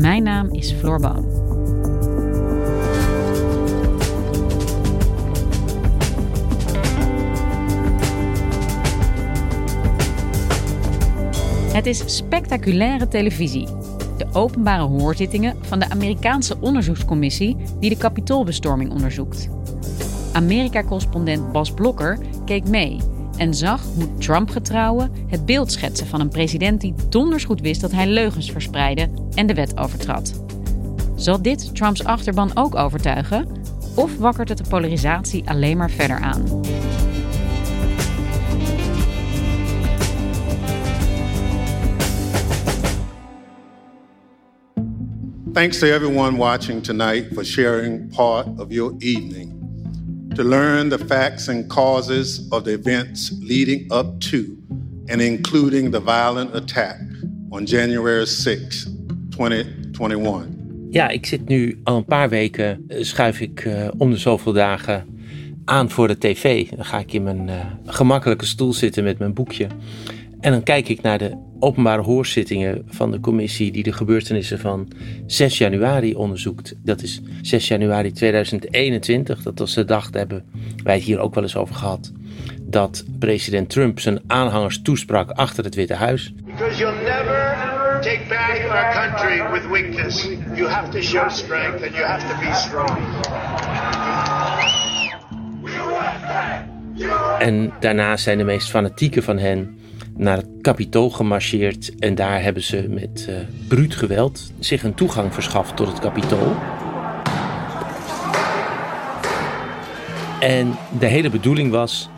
Mijn naam is Floor Boon. Het is spectaculaire televisie. De openbare hoorzittingen van de Amerikaanse onderzoekscommissie die de kapitoolbestorming onderzoekt. Amerika-correspondent Bas Blokker keek mee en zag hoe Trump-getrouwen het beeld schetsen van een president die donders goed wist dat hij leugens verspreidde en de wet overtrad. Zal dit Trumps achterban ook overtuigen? Of wakkert het de polarisatie alleen maar verder aan? Thanks to everyone watching tonight for sharing part of your evening to learn the facts and causes of the events leading up to and including the violent attack on January 6, 2021. Ja, ik zit nu al een paar weken, eh, schuif ik uh, om de zoveel dagen aan voor de tv. Dan ga ik in mijn uh, gemakkelijke stoel zitten met mijn boekje. En dan kijk ik naar de openbare hoorzittingen van de commissie die de gebeurtenissen van 6 januari onderzoekt. Dat is 6 januari 2021. Dat was de dag, hebben wij het hier ook wel eens over gehad. Dat president Trump zijn aanhangers toesprak achter het Witte Huis. Because you'll never take back our country with weakness. You have to show strength and you have to be strong. En daarna zijn de meest fanatieke van hen naar het kapitool gemarcheerd en daar hebben ze met uh, bruut geweld zich een toegang verschaft tot het kapitool. En de hele bedoeling was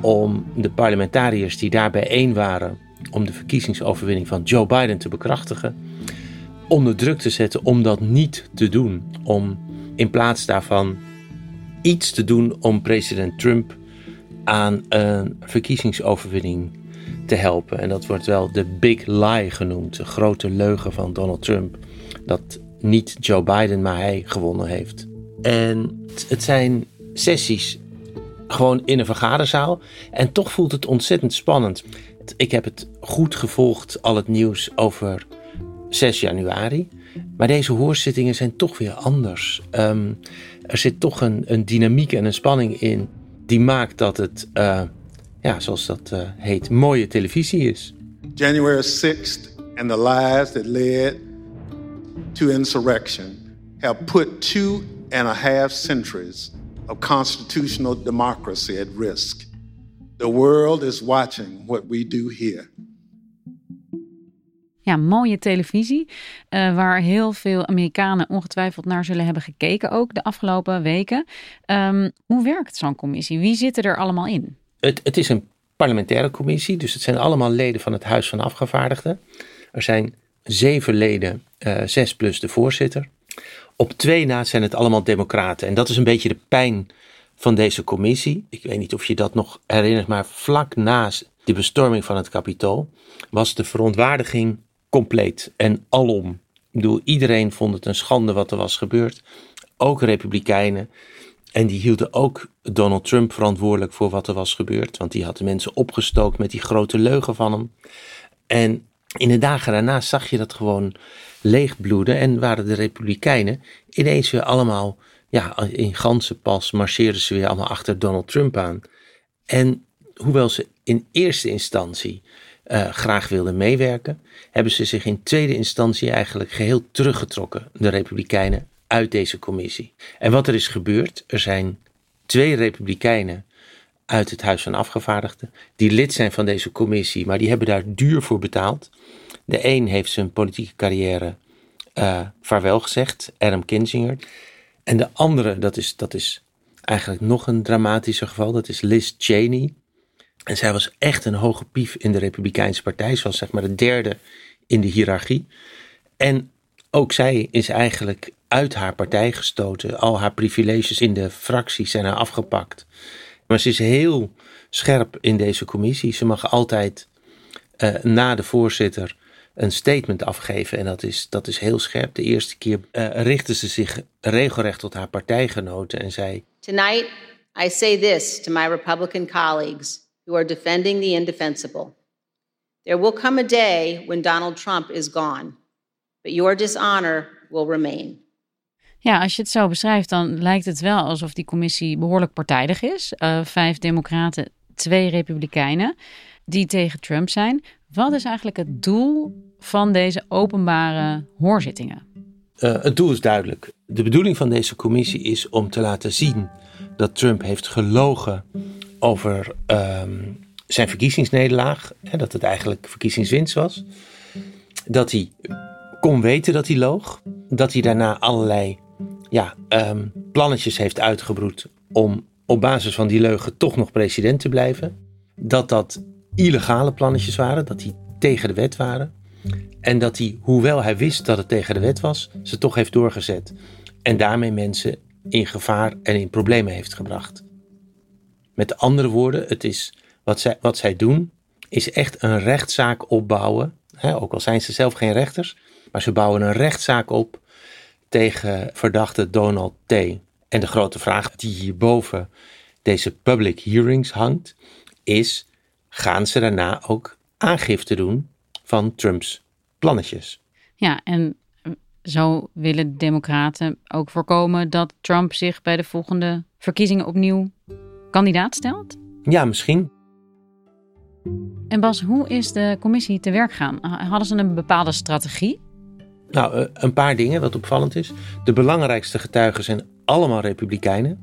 om de parlementariërs die daar bijeen waren om de verkiezingsoverwinning van Joe Biden te bekrachtigen, onder druk te zetten om dat niet te doen. Om in plaats daarvan iets te doen om president Trump aan een verkiezingsoverwinning te helpen. En dat wordt wel de big lie genoemd, de grote leugen van Donald Trump. Dat niet Joe Biden, maar hij gewonnen heeft. En het zijn sessies gewoon in een vergaderzaal. En toch voelt het ontzettend spannend. Ik heb het goed gevolgd, al het nieuws over 6 januari. Maar deze hoorzittingen zijn toch weer anders. Ehm, er zit toch een, een dynamiek en een spanning in die maakt dat het uh, ja, zoals dat uh, heet, mooie televisie is. January 6th and the lies that led to insurrection have put two and a half centuries of constitutional democracy at risk. The world is watching what we do here. Ja, mooie televisie, uh, waar heel veel Amerikanen ongetwijfeld naar zullen hebben gekeken, ook de afgelopen weken. Um, hoe werkt zo'n commissie? Wie zitten er allemaal in? Het, het is een parlementaire commissie, dus het zijn allemaal leden van het Huis van Afgevaardigden. Er zijn zeven leden, uh, zes plus de voorzitter. Op twee na zijn het allemaal democraten. En dat is een beetje de pijn van deze commissie. Ik weet niet of je dat nog herinnert, maar vlak na de bestorming van het kapitool was de verontwaardiging compleet en alom. Ik bedoel, iedereen vond het een schande wat er was gebeurd. Ook republikeinen. En die hielden ook Donald Trump verantwoordelijk voor wat er was gebeurd. Want die had de mensen opgestookt met die grote leugen van hem. En in de dagen daarna zag je dat gewoon leegbloeden. En waren de Republikeinen ineens weer allemaal, ja, in ganse pas marcheerden ze weer allemaal achter Donald Trump aan. En hoewel ze in eerste instantie uh, graag wilden meewerken, hebben ze zich in tweede instantie eigenlijk geheel teruggetrokken, de Republikeinen, uit deze commissie. En wat er is gebeurd, er zijn twee republikeinen uit het Huis van Afgevaardigden die lid zijn van deze commissie, maar die hebben daar duur voor betaald. De een heeft zijn politieke carrière uh, vaarwel gezegd, Adam Kinzinger. En de andere, dat is, dat is eigenlijk nog een dramatischer geval, dat is Liz Cheney. En zij was echt een hoge pief in de Republikeinse Partij. Ze was zeg maar de derde in de hiërarchie. En ook zij is eigenlijk uit haar partij gestoten. Al haar privileges in de fracties zijn haar afgepakt. Maar ze is heel scherp in deze commissie. Ze mag altijd uh, na de voorzitter een statement afgeven. En dat is, dat is heel scherp. De eerste keer uh, richtte ze zich regelrecht tot haar partijgenoten en zei: Tonight I say this to my Republican colleagues who are defending the indefensible. There will come a day when Donald Trump is gone, but your dishonor will remain. Ja, als je het zo beschrijft, dan lijkt het wel alsof die commissie behoorlijk partijdig is. Uh, vijf democraten, twee republikeinen die tegen Trump zijn. Wat is eigenlijk het doel van deze openbare hoorzittingen? Uh, het doel is duidelijk. De bedoeling van deze commissie is om te laten zien dat Trump heeft gelogen over um, zijn verkiezingsnederlaag. Hè, dat het eigenlijk verkiezingswinst was. Dat hij kon weten dat hij loog. Dat hij daarna allerlei ja, um, plannetjes heeft uitgebroed om op basis van die leugen toch nog president te blijven. Dat dat illegale plannetjes waren, dat die tegen de wet waren. En dat hij, hoewel hij wist dat het tegen de wet was, ze toch heeft doorgezet. En daarmee mensen in gevaar en in problemen heeft gebracht. Met andere woorden, het is, wat, zij, wat zij doen, is echt een rechtszaak opbouwen. Ook al zijn ze zelf geen rechters, maar ze bouwen een rechtszaak op tegen verdachte Donald T. En de grote vraag die hierboven deze public hearings hangt, is: gaan ze daarna ook aangifte doen van Trumps plannetjes? Ja, en zo willen de Democraten ook voorkomen dat Trump zich bij de volgende verkiezingen opnieuw kandidaat stelt? Ja, misschien. En Bas, hoe is de commissie te werk gaan? Hadden ze een bepaalde strategie? Nou, eh, een paar dingen wat opvallend is. De belangrijkste getuigen zijn allemaal republikeinen.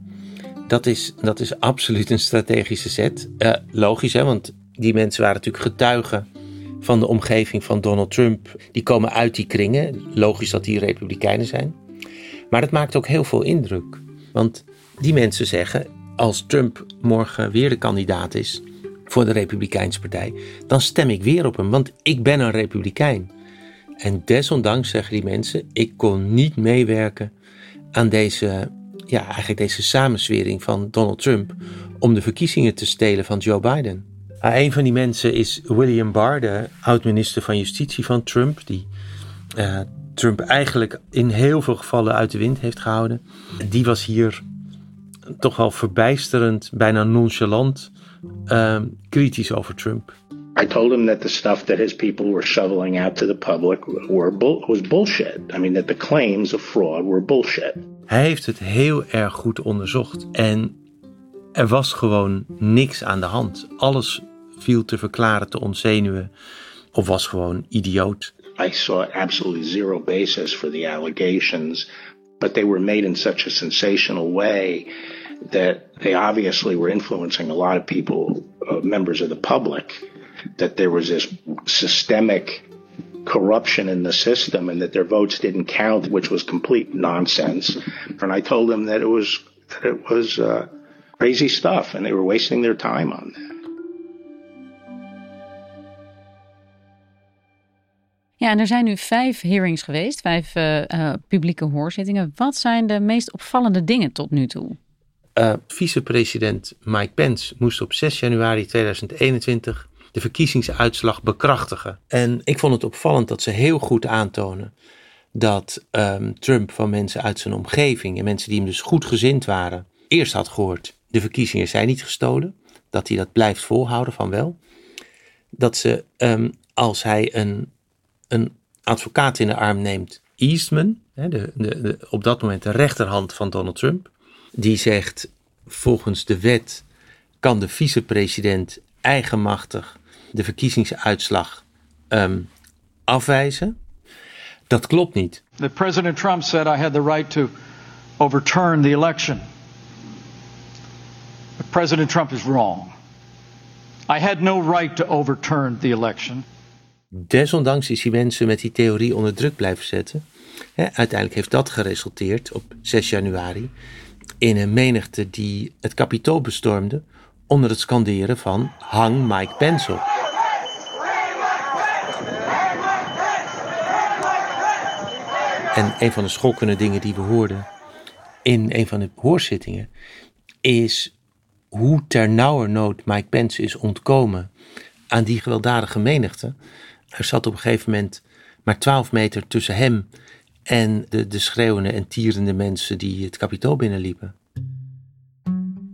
Dat is, dat is absoluut een strategische zet. Uh, logisch, hè, want die mensen waren natuurlijk getuigen van de omgeving van Donald Trump. Die komen uit die kringen. Logisch dat die republikeinen zijn. Maar het maakt ook heel veel indruk. Want die mensen zeggen: als Trump morgen weer de kandidaat is voor de Republikeinse Partij, dan stem ik weer op hem, want ik ben een Republikein. En desondanks zeggen die mensen: ik kon niet meewerken aan deze, ja, eigenlijk deze samenswering van Donald Trump om de verkiezingen te stelen van Joe Biden. Een van die mensen is William Barr, de oud-minister van Justitie van Trump, die uh, Trump eigenlijk in heel veel gevallen uit de wind heeft gehouden. Die was hier toch wel verbijsterend, bijna nonchalant, uh, kritisch over Trump. I told him that the stuff that his people were shoveling out to the public were bull was bullshit. I mean, that the claims of fraud were bullshit. Hij heeft het heel erg goed onderzocht en er was gewoon niks aan de hand. Alles viel te verklaren, te ontzenuwen of was gewoon idioot. I saw absolutely zero basis for the allegations, but they were made in such a sensational way that they obviously were influencing a lot of people, uh, members of the public, that there was this systemic corruption in the system and that their votes didn't count, which was complete nonsense. And I told them that it was that it was uh, crazy stuff, and they were wasting their time on that. Ja, en er zijn nu vijf hearings geweest, vijf uh, uh, publieke hoorzittingen. Wat zijn de meest opvallende dingen tot nu toe? Uh, vicepresident Mike Pence moest op 6 januari 2021 de verkiezingsuitslag bekrachtigen. En ik vond het opvallend dat ze heel goed aantonen dat um, Trump van mensen uit zijn omgeving en mensen die hem dus goed gezind waren, eerst had gehoord: de verkiezingen zijn niet gestolen. Dat hij dat blijft volhouden van wel. Dat ze, um, als hij een, een advocaat in de arm neemt, Eastman, de, de, op dat moment de rechterhand van Donald Trump, die zegt: volgens de wet kan de vicepresident eigenmachtig de verkiezingsuitslag um, afwijzen. Dat klopt niet. That President Trump said I had the right to overturn the election. But President Trump is wrong. I had no right to overturn the election. Desondanks is hij mensen met die theorie onder druk blijven zetten. uiteindelijk heeft dat geresulteerd op 6 januari in een menigte die het kapitool bestormde onder het skanderen van hang Mike Pence op. En een van de schokkende dingen die we hoorden in een van de hoorzittingen is hoe ternauwernood Mike Pence is ontkomen aan die gewelddadige menigte. Er zat op een gegeven moment maar 12 meter tussen hem en de, de schreeuwende en tierende mensen die het kapitool binnenliepen.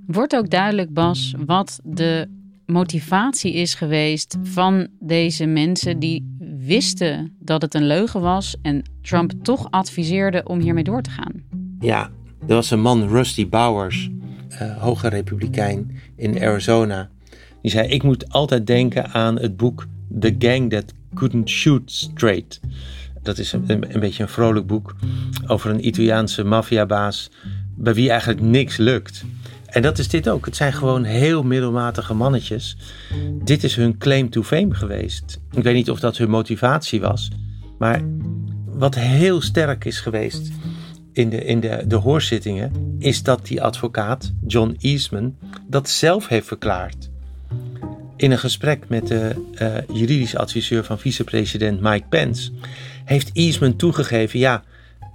Wordt ook duidelijk, Bas, wat de motivatie is geweest van deze mensen die wisten dat het een leugen was en Trump toch adviseerde om hiermee door te gaan? Ja, er was een man, Rusty Bowers, uh, hoge republikein in Arizona. Die zei: Ik moet altijd denken aan het boek The Gang That Couldn't Shoot Straight. Dat is een, een beetje een vrolijk boek over een Italiaanse maffiabaas bij wie eigenlijk niks lukt. En dat is dit ook. Het zijn gewoon heel middelmatige mannetjes. Dit is hun claim to fame geweest. Ik weet niet of dat hun motivatie was. Maar wat heel sterk is geweest in de, in de, de hoorzittingen, is dat die advocaat, John Eastman, dat zelf heeft verklaard. In een gesprek met de uh, juridische adviseur van vicepresident Mike Pence, heeft Eastman toegegeven: ja,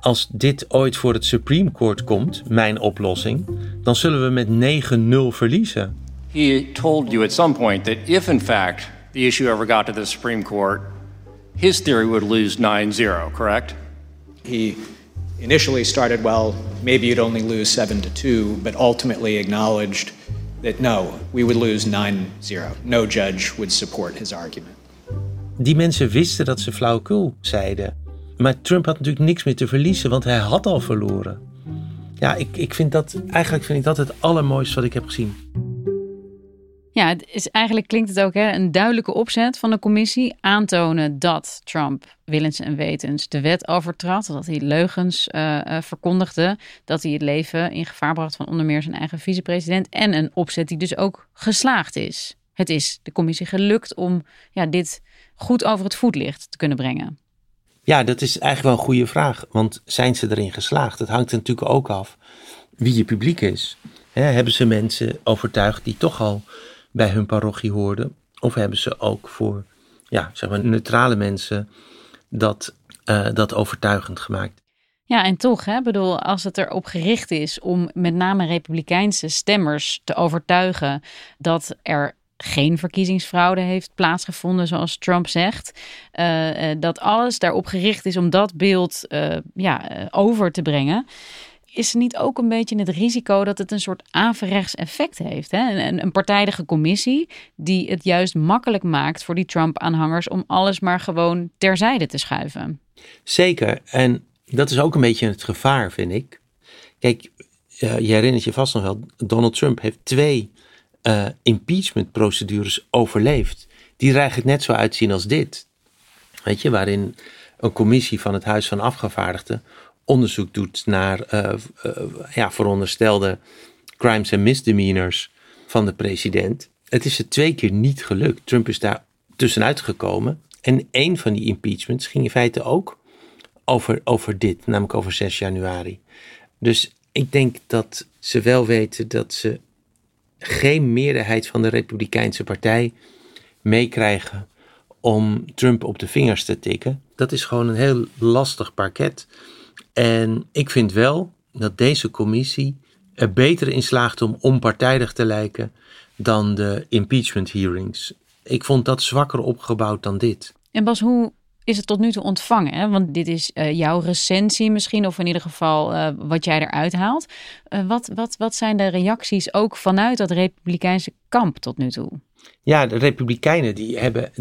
als dit ooit voor het Supreme Court komt, mijn oplossing, dan zullen we met 9-0 verliezen. He told you at some point that if in fact the issue ever got to the Supreme Court, his theory would lose 9-0, correct? He initially started well, maybe you'd only lose 7 to 2, but ultimately acknowledged that no, we would lose 9-0. No judge would support his argument. Die mensen wisten dat ze flauwekul zeiden. Maar Trump had natuurlijk niks meer te verliezen, want hij had al verloren. Ja, ik, ik vind dat, eigenlijk vind ik dat het allermooiste wat ik heb gezien. Ja, het is, eigenlijk klinkt het ook hè, een duidelijke opzet van de commissie. Aantonen dat Trump willens en wetens de wet overtrad. Dat hij leugens uh, uh, verkondigde. Dat hij het leven in gevaar bracht van onder meer zijn eigen vicepresident. En een opzet die dus ook geslaagd is. Het is de commissie gelukt om ja, dit goed over het voetlicht te kunnen brengen. Ja, dat is eigenlijk wel een goede vraag. Want zijn ze erin geslaagd? Het hangt er natuurlijk ook af wie je publiek is. hebben ze mensen overtuigd die toch al bij hun parochie hoorden? Of hebben ze ook voor ja, zeg maar neutrale mensen dat, uh, dat overtuigend gemaakt? Ja, en toch, hè, bedoel, als het erop gericht is om met name republikeinse stemmers te overtuigen dat er geen verkiezingsfraude heeft plaatsgevonden, zoals Trump zegt. Uh, dat alles daarop gericht is om dat beeld uh, ja, over te brengen. Is er niet ook een beetje het risico dat het een soort averechts effect heeft? Hè? Een, partijdige commissie die het juist makkelijk maakt voor die Trump-aanhangers om alles maar gewoon terzijde te schuiven. Zeker. En dat is ook een beetje het gevaar, vind ik. Kijk, je herinnert je vast nog wel, Donald Trump heeft twee uh, impeachment-procedures overleeft, die eigenlijk net zo uitzien als dit. Weet je, waarin een commissie van het Huis van Afgevaardigden onderzoek doet naar uh, uh, ja, veronderstelde crimes en misdemeanors van de president. Het is er twee keer niet gelukt. Trump is daar tussenuit gekomen. En een van die impeachments ging in feite ook over, over dit, namelijk over 6 januari. Dus ik denk dat ze wel weten dat ze geen meerderheid van de Republikeinse Partij meekrijgen om Trump op de vingers te tikken. Dat is gewoon een heel lastig parket. En ik vind wel dat deze commissie er beter in slaagt om onpartijdig te lijken dan de impeachment hearings. Ik vond dat zwakker opgebouwd dan dit. En Bas, hoe is het tot nu toe ontvangen? Hè? Want dit is uh, jouw recensie misschien, of in ieder geval uh, wat jij eruit haalt. Uh, wat, wat, wat zijn de reacties ook vanuit dat republikeinse kamp tot nu toe? Ja, de republikeinen die, hebben,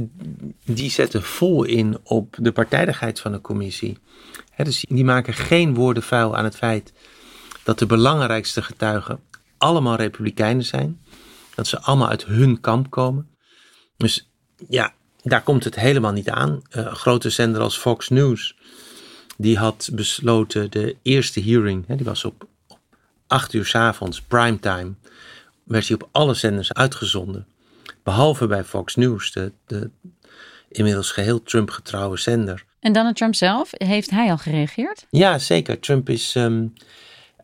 die zetten vol in op de partijdigheid van de commissie. Hè, dus die maken geen woorden vuil aan het feit dat de belangrijkste getuigen allemaal republikeinen zijn. Dat ze allemaal uit hun kamp komen. Dus ja, daar komt het helemaal niet aan. Uh, een grote zender als Fox News die had besloten de eerste hearing, die was op, op 8 uur s avonds, primetime, werd hij op alle zenders uitgezonden. Behalve bij Fox News, de, de inmiddels geheel Trump-getrouwe zender. En Donald Trump zelf, heeft hij al gereageerd? Ja, zeker. Trump is. Ehm,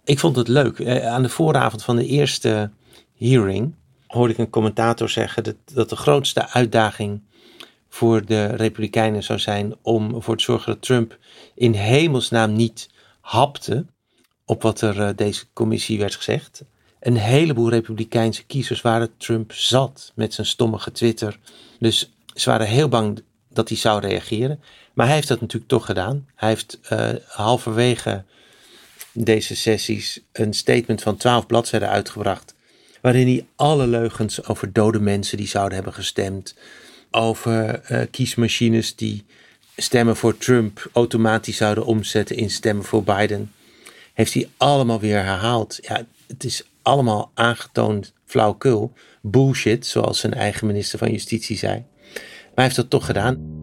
ik vond het leuk. Eh, aan de vooravond van de eerste hearing hoorde ik een commentator zeggen dat, dat de grootste uitdaging voor de Republikeinen zou zijn om ervoor te zorgen dat Trump in hemelsnaam niet hapte op wat er uh, deze commissie werd gezegd. Een heleboel Republikeinse kiezers waren Trump zat met zijn stommige Twitter. Dus ze waren heel bang dat hij zou reageren. Maar hij heeft dat natuurlijk toch gedaan. Hij heeft uh, halverwege deze sessies een statement van twaalf bladzijden uitgebracht. Waarin hij alle leugens over dode mensen die zouden hebben gestemd. Over uh, kiesmachines die stemmen voor Trump automatisch zouden omzetten in stemmen voor Biden. Heeft hij allemaal weer herhaald. Ja, het is allemaal aangetoond flauwkul. Bullshit, zoals zijn eigen minister van Justitie zei. Maar hij heeft dat toch gedaan.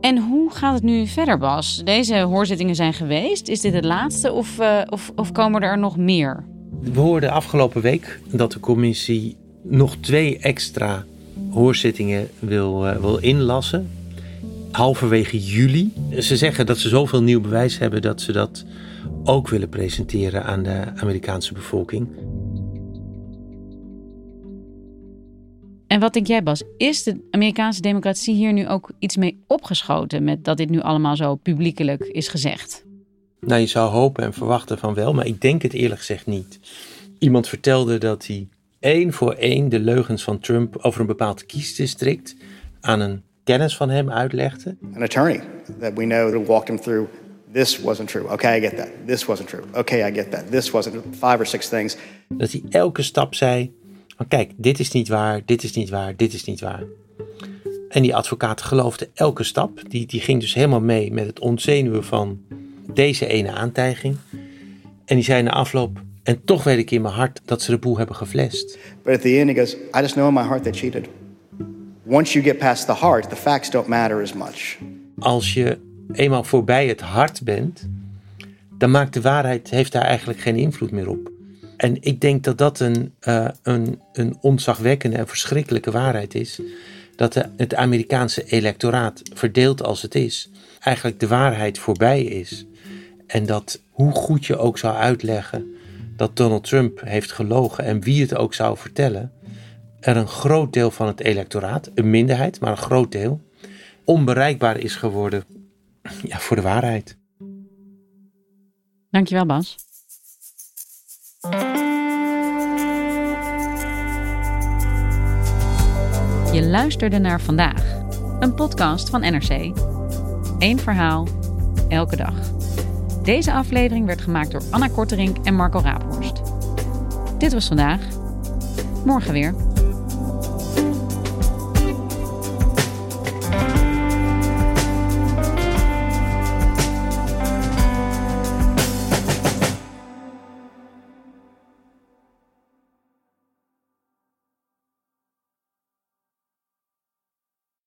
En hoe gaat het nu verder, Bas? Deze hoorzittingen zijn geweest. Is dit het laatste of, uh, of, of komen er nog meer? We hoorden afgelopen week dat de commissie nog twee extra hoorzittingen wil, uh, wil inlassen. Halverwege juli. Ze zeggen dat ze zoveel nieuw bewijs hebben dat ze dat ook willen presenteren aan de Amerikaanse bevolking. En wat denk jij, Bas? Is de Amerikaanse democratie hier nu ook iets mee opgeschoten met dat dit nu allemaal zo publiekelijk is gezegd? Nou, je zou hopen en verwachten van wel, maar ik denk het eerlijk gezegd niet. Iemand vertelde dat hij één voor één de leugens van Trump over een bepaald kiesdistrict aan een kennis van hem uitlegde. An attorney that we know that walked him through this wasn't true. Okay, I get that. This wasn't true. Okay, I get that. This wasn't five or six things. Dat hij elke stap zei: van kijk, dit is niet waar, dit is niet waar, dit is niet waar. En die advocaat geloofde elke stap. Die, die ging dus helemaal mee met het ontzenuwen van deze ene aantijging. En die zei na afloop, en toch weet ik in mijn hart dat ze de boel hebben geflest. But at the end he goes, I just know in my heart they cheated. Once you get past the heart, the facts don't matter as much. Als je eenmaal voorbij het hart bent, dan maakt de waarheid, heeft daar eigenlijk geen invloed meer op. En ik denk dat dat een, uh, een, een ontzagwekkende en verschrikkelijke waarheid is. Dat de, het Amerikaanse electoraat, verdeeld als het is, eigenlijk de waarheid voorbij is. En dat hoe goed je ook zou uitleggen dat Donald Trump heeft gelogen en wie het ook zou vertellen, er een groot deel van het electoraat, een minderheid, maar een groot deel, onbereikbaar is geworden ja, voor de waarheid. Dankjewel, Bas. Je luisterde naar vandaag, een podcast van NRC. Eén verhaal, elke dag. Deze aflevering werd gemaakt door Anna Korterink en Marco Raaphorst. Dit was vandaag. Morgen weer.